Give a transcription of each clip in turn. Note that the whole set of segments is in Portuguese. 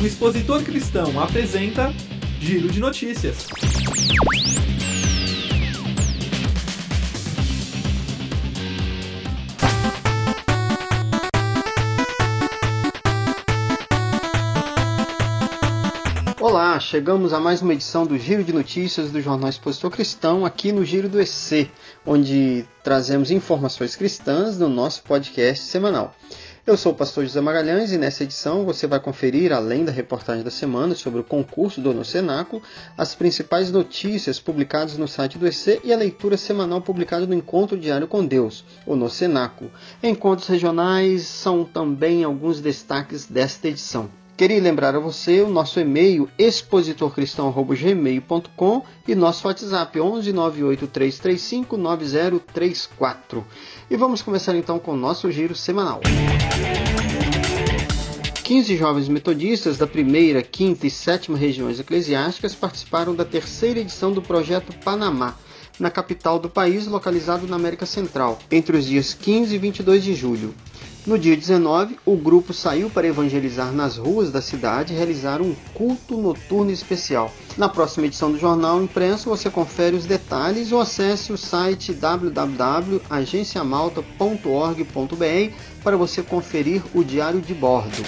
O Expositor Cristão apresenta Giro de Notícias. Olá, chegamos a mais uma edição do Giro de Notícias do Jornal Expositor Cristão, aqui no Giro do EC, onde trazemos informações cristãs no nosso podcast semanal. Eu sou o pastor José Magalhães e nessa edição você vai conferir, além da reportagem da semana sobre o concurso do Nocenáculo, as principais notícias publicadas no site do EC e a leitura semanal publicada no Encontro Diário com Deus, o Nocenáculo. Encontros regionais são também alguns destaques desta edição. Queria lembrar a você o nosso e-mail expositorcristão.gmail.com e nosso WhatsApp 11 98335 9034. E vamos começar então com o nosso giro semanal. 15 jovens metodistas da primeira, quinta e sétima regiões eclesiásticas participaram da terceira edição do projeto Panamá, na capital do país, localizado na América Central, entre os dias 15 e 22 de julho. No dia 19, o grupo saiu para evangelizar nas ruas da cidade e realizar um culto noturno especial. Na próxima edição do jornal impresso, você confere os detalhes ou acesse o site www.agenciamalta.org.br para você conferir o diário de bordo.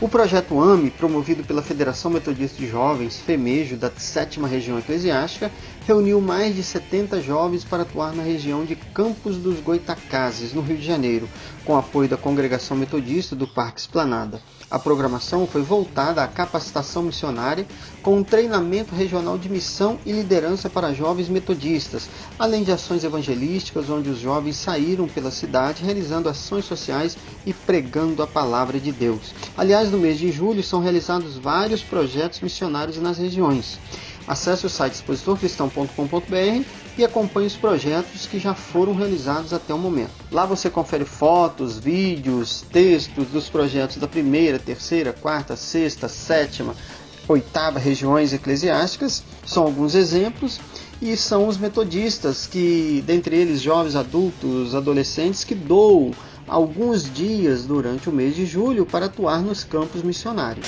O projeto AME, promovido pela Federação Metodista de Jovens, FEMEJO, da 7 Região Eclesiástica, reuniu mais de 70 jovens para atuar na região de Campos dos Goitacazes, no Rio de Janeiro, com apoio da Congregação Metodista do Parque Esplanada. A programação foi voltada à capacitação missionária, com um treinamento regional de missão e liderança para jovens metodistas, além de ações evangelísticas, onde os jovens saíram pela cidade realizando ações sociais e pregando a palavra de Deus. Aliás, no mês de julho são realizados vários projetos missionários nas regiões. Acesse o site expositorcristão.com.br e acompanhe os projetos que já foram realizados até o momento. Lá você confere fotos, vídeos, textos dos projetos da primeira, terceira, quarta, sexta, sétima, oitava regiões eclesiásticas. São alguns exemplos e são os metodistas que, dentre eles jovens, adultos, adolescentes, que doam alguns dias durante o mês de julho para atuar nos campos missionários.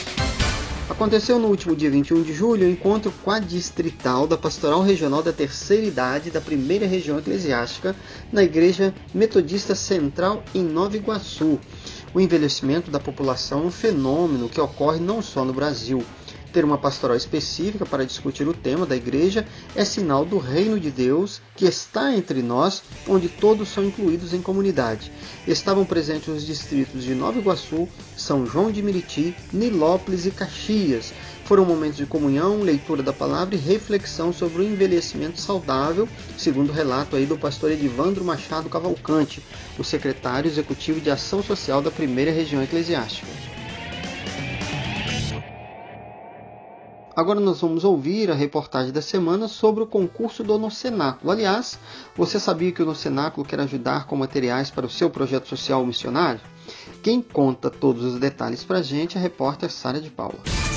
Aconteceu no último dia 21 de julho o encontro quadristrital da Pastoral Regional da Terceira Idade da Primeira Região Eclesiástica na Igreja Metodista Central em Nova Iguaçu. O envelhecimento da população é um fenômeno que ocorre não só no Brasil, ter uma pastoral específica para discutir o tema da igreja é sinal do reino de Deus que está entre nós, onde todos são incluídos em comunidade. Estavam presentes os distritos de Nova Iguaçu, São João de Meriti, Nilópolis e Caxias. Foram momentos de comunhão, leitura da palavra e reflexão sobre o envelhecimento saudável, segundo o relato aí do pastor Edivandro Machado Cavalcante, o secretário executivo de Ação Social da primeira região eclesiástica. Agora nós vamos ouvir a reportagem da semana sobre o concurso do Nocenáculo. Aliás, você sabia que o Nocenáculo quer ajudar com materiais para o seu projeto social missionário? Quem conta todos os detalhes para a gente é a repórter Sara de Paula.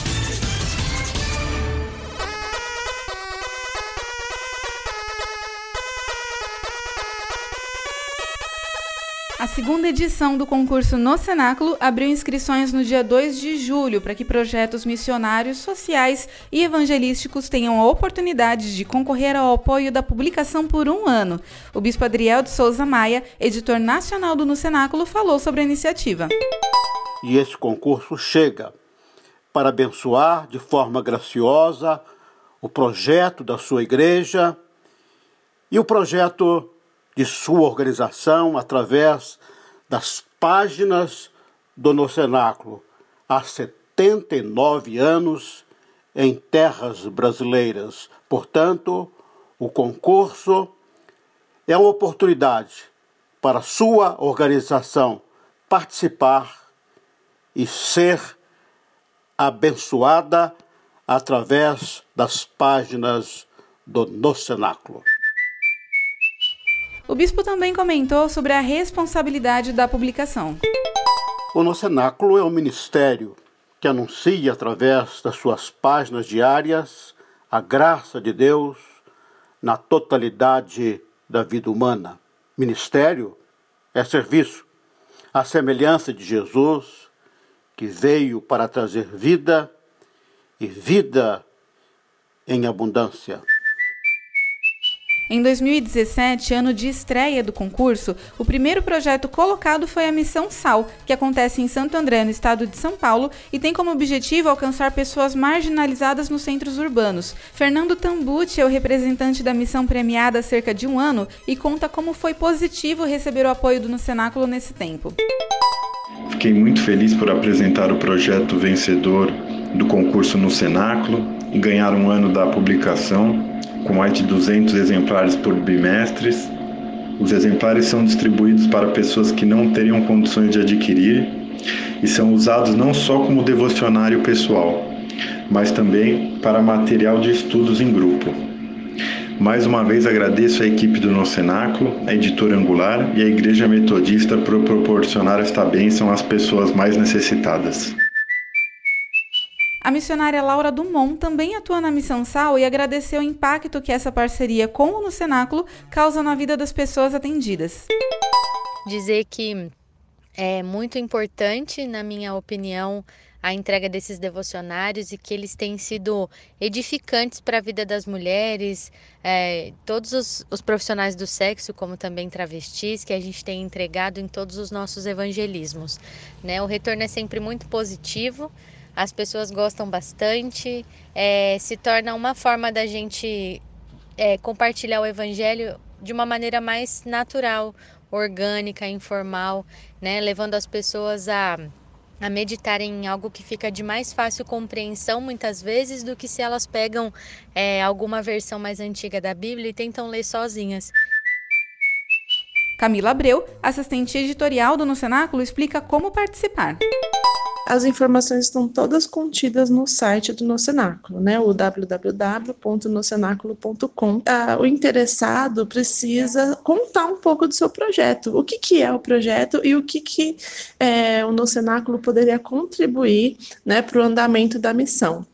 A segunda edição do concurso No Cenáculo abriu inscrições no dia 2 de julho para que projetos missionários, sociais e evangelísticos tenham a oportunidade de concorrer ao apoio da publicação por um ano. O bispo Adriel de Souza Maia, editor nacional do No Cenáculo, falou sobre a iniciativa. E esse concurso chega para abençoar de forma graciosa o projeto da sua igreja e o projeto de sua organização através das páginas do Nocenáculo há 79 anos em terras brasileiras. Portanto, o concurso é uma oportunidade para sua organização participar e ser abençoada através das páginas do Nocenáculo. O bispo também comentou sobre a responsabilidade da publicação. O Nocenáculo é um ministério que anuncia através das suas páginas diárias a graça de Deus na totalidade da vida humana. Ministério é serviço, a semelhança de Jesus, que veio para trazer vida e vida em abundância. Em 2017, ano de estreia do concurso, o primeiro projeto colocado foi a Missão Sal, que acontece em Santo André, no estado de São Paulo, e tem como objetivo alcançar pessoas marginalizadas nos centros urbanos. Fernando Tambucci é o representante da missão premiada há cerca de um ano e conta como foi positivo receber o apoio do Cenáculo nesse tempo. Fiquei muito feliz por apresentar o projeto vencedor do concurso no Cenáculo e ganhar um ano da publicação com mais de 200 exemplares por bimestres. Os exemplares são distribuídos para pessoas que não teriam condições de adquirir e são usados não só como devocionário pessoal, mas também para material de estudos em grupo. Mais uma vez agradeço a equipe do Nocenáculo, a editora Angular e a Igreja Metodista por proporcionar esta bênção às pessoas mais necessitadas. A missionária Laura Dumont também atua na Missão Sal e agradeceu o impacto que essa parceria com o Cenáculo causa na vida das pessoas atendidas. Dizer que é muito importante, na minha opinião, a entrega desses devocionários e que eles têm sido edificantes para a vida das mulheres, é, todos os, os, profissionais do sexo, como também travestis, que a gente tem entregado em todos os nossos evangelismos. Né? O retorno é sempre muito positivo as pessoas gostam bastante, é, se torna uma forma da gente é, compartilhar o evangelho de uma maneira mais natural, orgânica, informal, né? levando as pessoas a, a meditarem em algo que fica de mais fácil compreensão muitas vezes do que se elas pegam é, alguma versão mais antiga da Bíblia e tentam ler sozinhas. Camila Abreu, assistente editorial do No Cenáculo, explica como participar. As informações estão todas contidas no site do Nocenáculo, né? O www.nocenáculo.com. Ah, o interessado precisa contar um pouco do seu projeto. O que, que é o projeto e o que, que é, o Nocenáculo poderia contribuir né, para o andamento da missão.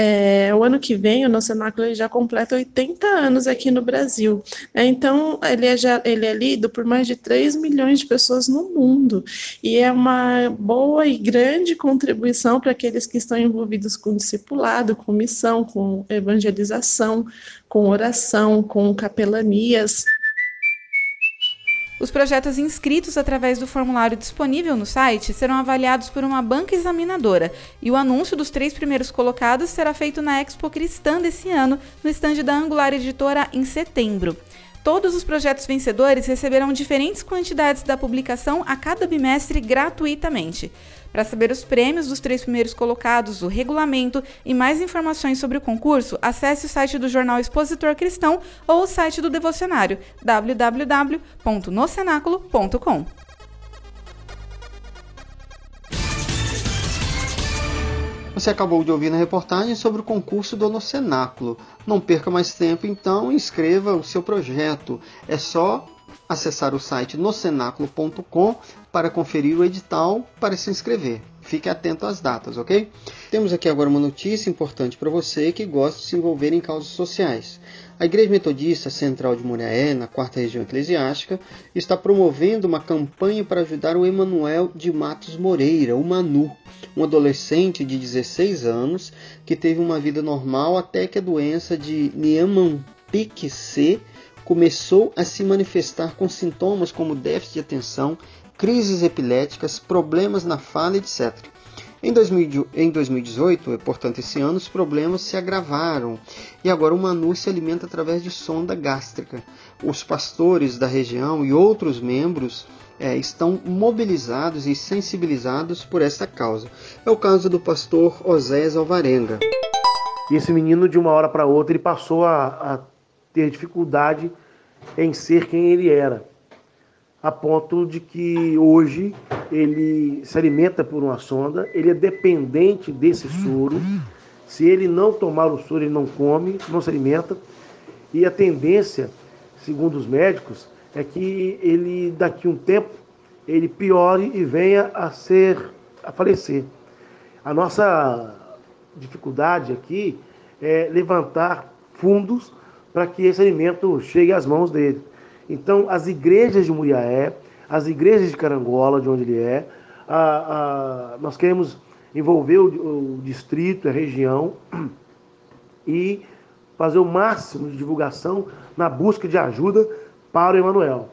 É, o ano que vem, o Nocenáculo já completa 80 anos aqui no Brasil. É, então, ele é, já, ele é lido por mais de 3 milhões de pessoas no mundo. E é uma boa e grande contribuição para aqueles que estão envolvidos com discipulado, com missão, com evangelização, com oração, com capelanias. Os projetos inscritos através do formulário disponível no site serão avaliados por uma banca examinadora e o anúncio dos três primeiros colocados será feito na Expo Cristã desse ano, no estande da Angular Editora, em setembro. Todos os projetos vencedores receberão diferentes quantidades da publicação a cada bimestre gratuitamente. Para saber os prêmios dos três primeiros colocados, o regulamento e mais informações sobre o concurso, acesse o site do jornal Expositor Cristão ou o site do Devocionário www.nocenáculo.com. Você acabou de ouvir na reportagem sobre o concurso do Nocenáculo. Não perca mais tempo, então inscreva o seu projeto. É só acessar o site nocenáculo.com para conferir o edital para se inscrever. Fique atento às datas, ok? Temos aqui agora uma notícia importante para você que gosta de se envolver em causas sociais. A Igreja Metodista Central de Muriaé, na quarta região eclesiástica, está promovendo uma campanha para ajudar o Emanuel de Matos Moreira, o Manu, um adolescente de 16 anos que teve uma vida normal até que a doença de Niemann-Pick C começou a se manifestar com sintomas como déficit de atenção, crises epiléticas, problemas na fala, etc. Em, 2018, portanto esse ano, os problemas se agravaram e agora o Manu se alimenta através de sonda gástrica. Os pastores da região e outros membros é, estão mobilizados e sensibilizados por esta causa. É o caso do pastor Osés Alvarenga. E esse menino, de uma hora para outra, ele passou a, a ter dificuldade em ser quem ele era, a ponto de que hoje ele se alimenta por uma sonda, ele é dependente desse soro. Se ele não tomar o soro, ele não come, não se alimenta. E a tendência, segundo os médicos, é que ele daqui a um tempo ele piore e venha a ser a falecer. A nossa dificuldade aqui é levantar fundos para que esse alimento chegue às mãos dele. Então, as igrejas de Muriaé, as igrejas de Carangola, de onde ele é, a, a, nós queremos envolver o, o distrito, a região e fazer o máximo de divulgação na busca de ajuda para o Emanuel.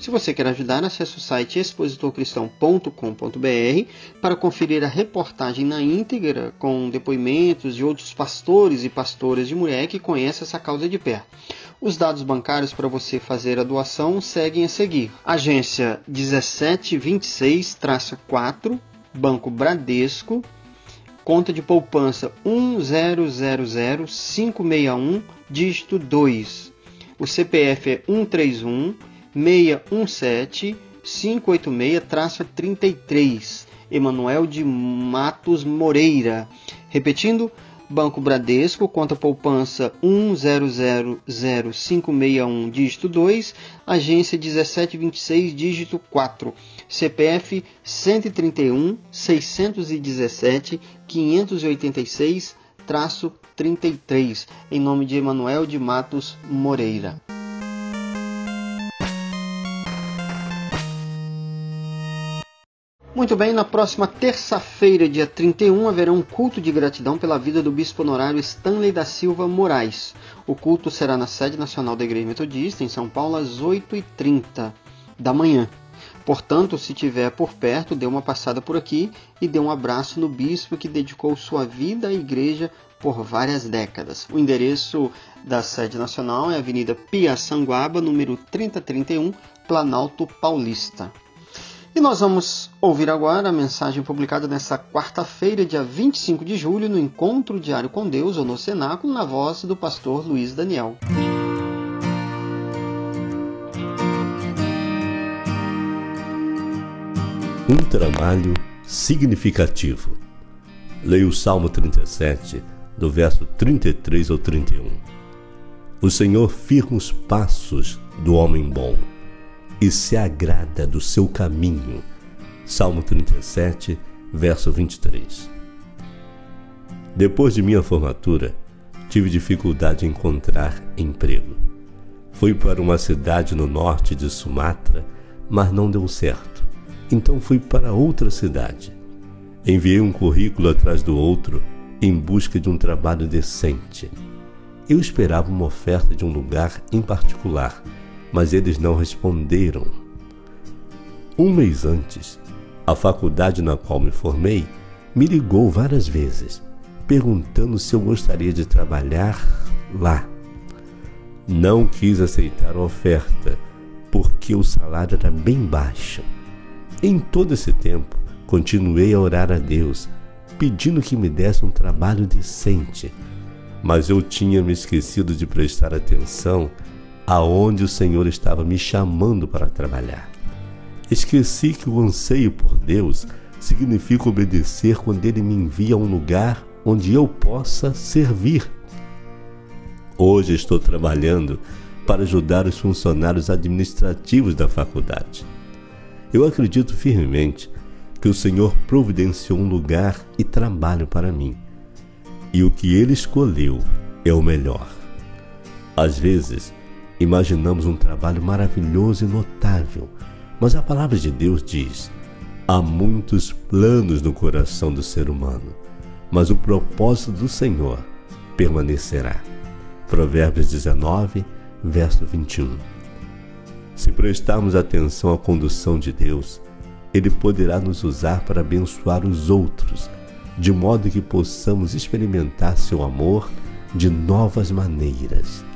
Se você quer ajudar, acesse o site expositorcristão.com.br para conferir a reportagem na íntegra com depoimentos de outros pastores e pastoras de mulher que conhecem essa causa de perto. Os dados bancários para você fazer a doação seguem a seguir. Agência 1726-4, Banco Bradesco, conta de poupança 1000561, dígito 2. O CPF é 131 617 586-33, Emanuel de Matos Moreira. Repetindo, Banco Bradesco, conta poupança 1000561, dígito 2, agência 1726, dígito 4, CPF 131 617 586 33, em nome de Emanuel de Matos Moreira. Muito bem, na próxima terça-feira, dia 31, haverá um culto de gratidão pela vida do bispo honorário Stanley da Silva Moraes. O culto será na sede nacional da Igreja Metodista, em São Paulo, às 8h30 da manhã. Portanto, se tiver por perto, dê uma passada por aqui e dê um abraço no bispo que dedicou sua vida à igreja por várias décadas. O endereço da sede nacional é Avenida Pia Sanguaba, número 3031, Planalto Paulista. E nós vamos ouvir agora a mensagem publicada nesta quarta-feira, dia 25 de julho, no Encontro Diário com Deus, ou no Cenáculo, na voz do pastor Luiz Daniel. Um trabalho significativo. Leia o Salmo 37, do verso 33 ao 31. O Senhor firma os passos do homem bom e se agrada do seu caminho. Salmo 37, verso 23. Depois de minha formatura, tive dificuldade em encontrar emprego. Fui para uma cidade no norte de Sumatra, mas não deu certo. Então fui para outra cidade. Enviei um currículo atrás do outro em busca de um trabalho decente. Eu esperava uma oferta de um lugar em particular mas eles não responderam. Um mês antes, a faculdade na qual me formei me ligou várias vezes, perguntando se eu gostaria de trabalhar lá. Não quis aceitar a oferta, porque o salário era bem baixo. Em todo esse tempo, continuei a orar a Deus, pedindo que me desse um trabalho decente, mas eu tinha me esquecido de prestar atenção aonde o Senhor estava me chamando para trabalhar. Esqueci que o anseio por Deus significa obedecer quando Ele me envia a um lugar onde eu possa servir. Hoje estou trabalhando para ajudar os funcionários administrativos da faculdade. Eu acredito firmemente que o Senhor providenciou um lugar e trabalho para mim. E o que Ele escolheu é o melhor. Às vezes, Imaginamos um trabalho maravilhoso e notável, mas a palavra de Deus diz: há muitos planos no coração do ser humano, mas o propósito do Senhor permanecerá. Provérbios 19, verso 21. Se prestarmos atenção à condução de Deus, Ele poderá nos usar para abençoar os outros, de modo que possamos experimentar seu amor de novas maneiras.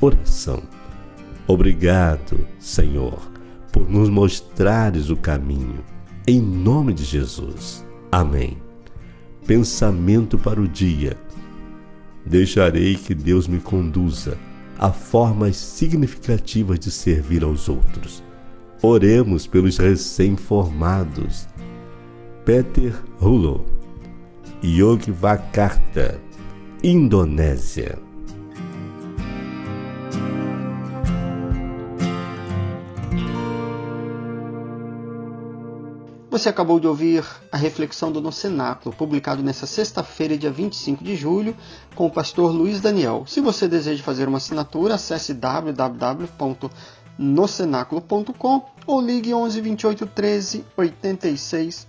Oração. Obrigado, Senhor, por nos mostrares o caminho. Em nome de Jesus. Amém. Pensamento para o dia. Deixarei que Deus me conduza a formas significativas de servir aos outros. Oremos pelos recém-formados. Peter Hulo, Yogyakarta, Indonésia. Você acabou de ouvir a reflexão do Nocenáculo, publicado nesta sexta-feira, dia 25 de julho, com o pastor Luiz Daniel. Se você deseja fazer uma assinatura, acesse www.nocenaculo.com nocenáculo.com ou ligue 11 28 13 86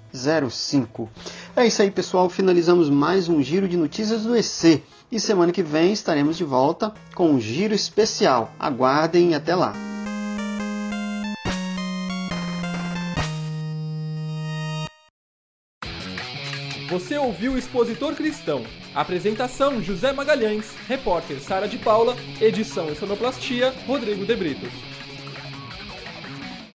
05. É isso aí, pessoal. Finalizamos mais um giro de notícias do EC. E semana que vem estaremos de volta com um giro especial. Aguardem até lá. Você ouviu o Expositor Cristão. Apresentação José Magalhães, repórter Sara de Paula, edição e sonoplastia Rodrigo de Britos.